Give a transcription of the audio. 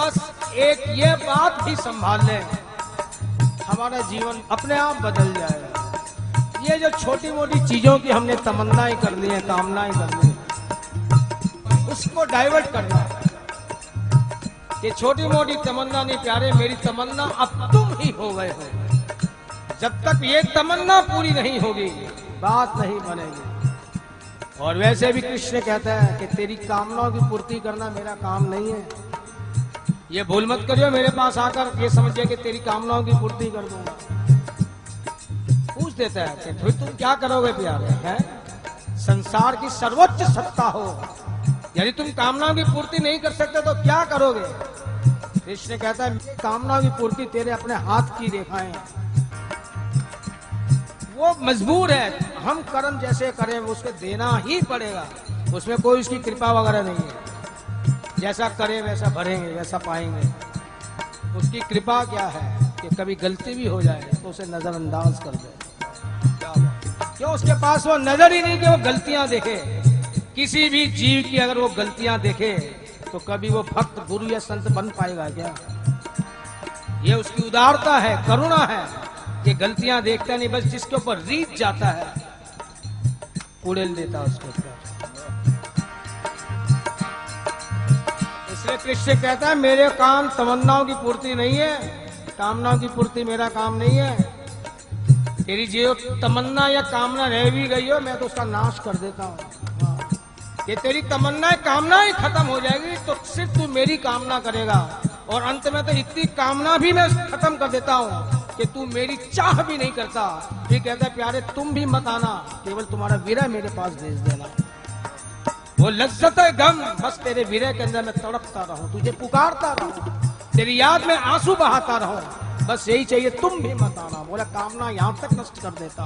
बस एक ये बात भी संभाल लें। हमारा जीवन अपने आप बदल जाएगा। ये जो छोटी मोटी चीज़ों की हमने तमन्नाएँ कर ली है, कामनाएँ कर ली उसको डाइवर्ट करना ये छोटी मोटी तमन्ना नहीं प्यारे, मेरी तमन्ना अब तुम ही हो गए हो। जब तक ये तमन्ना पूरी नहीं होगी, बात नहीं बनेगी। और वैसे भी कृष्ण कहता है कि तेरी कामनाओं की पूर्ति करना मेरा काम नहीं है। ये भूल मत करियो, मेरे पास आकर ये समझिए कि तेरी कामनाओं की पूर्ति कर दूँगा। पूछ देता है कि फिर तुम क्या करोगे प्यारे, है? संसार की सर्वोच्च सत्ता हो। यदि तुम कामनाओं की पूर्ति नहीं कर सकते तो क्या करोगे? कृष्ण कहता है कामनाओं की पूर्ति तेरे अपने हाथ की रेखाएँ। वो मजबूर है, हम कर्म जैसे करें उसको देना ही पड़ेगा। उसमें कोई उसकी कृपा वगैरह नहीं है। जैसा करें वैसा भरेंगे वैसा पाएँगे। उसकी कृपा क्या है कि कभी गलती भी हो जाए तो उसे नजरअंदाज कर दे। क्यों उसके पास वो नज़र ही नहीं कि वो गलतियाँ देखे? किसी भी जीव की अगर वो गलतियाँ देखे तो कभी वो भक्त गुरु या संत बन पाएगा क्या? ये उसकी उदारता है, करुणा है ये गलतियाँ देखता नहीं, बस जिसके ऊपर रीत जाता है, उड़ेल देता उसके ऊपर। कृष्ण कहता है, मेरे काम तमन्नाओं की पूर्ति नहीं है, कामनाओं की पूर्ति मेरा काम नहीं है। तेरी जो तमन्ना या कामना रह भी गई हो, मैं तो उसका नाश कर देता हूँ। ये तेरी तमन्ना कामना ही खत्म हो जाएगी तो सिर्फ़ तू मेरी कामना करेगा। और अंत में तो इतनी कामना भी मैं खत्म कर देता हूँ कि तू मेरी चाह भी नहीं करता। फिर कहता है, प्यारे, तुम भी मत आना, केवल तुम्हारा विरह मेरे पास भेज देना। वो लज्जत है गम। बस तेरे विरह के अंदर मैं तड़पता रहूँ, तुझे पुकारता रहूँ, तेरी याद में आँसू बहाता रहूँ। बस यही चाहिए, तुम भी मत आना। बोला, कामना यहाँ तक नष्ट कर देता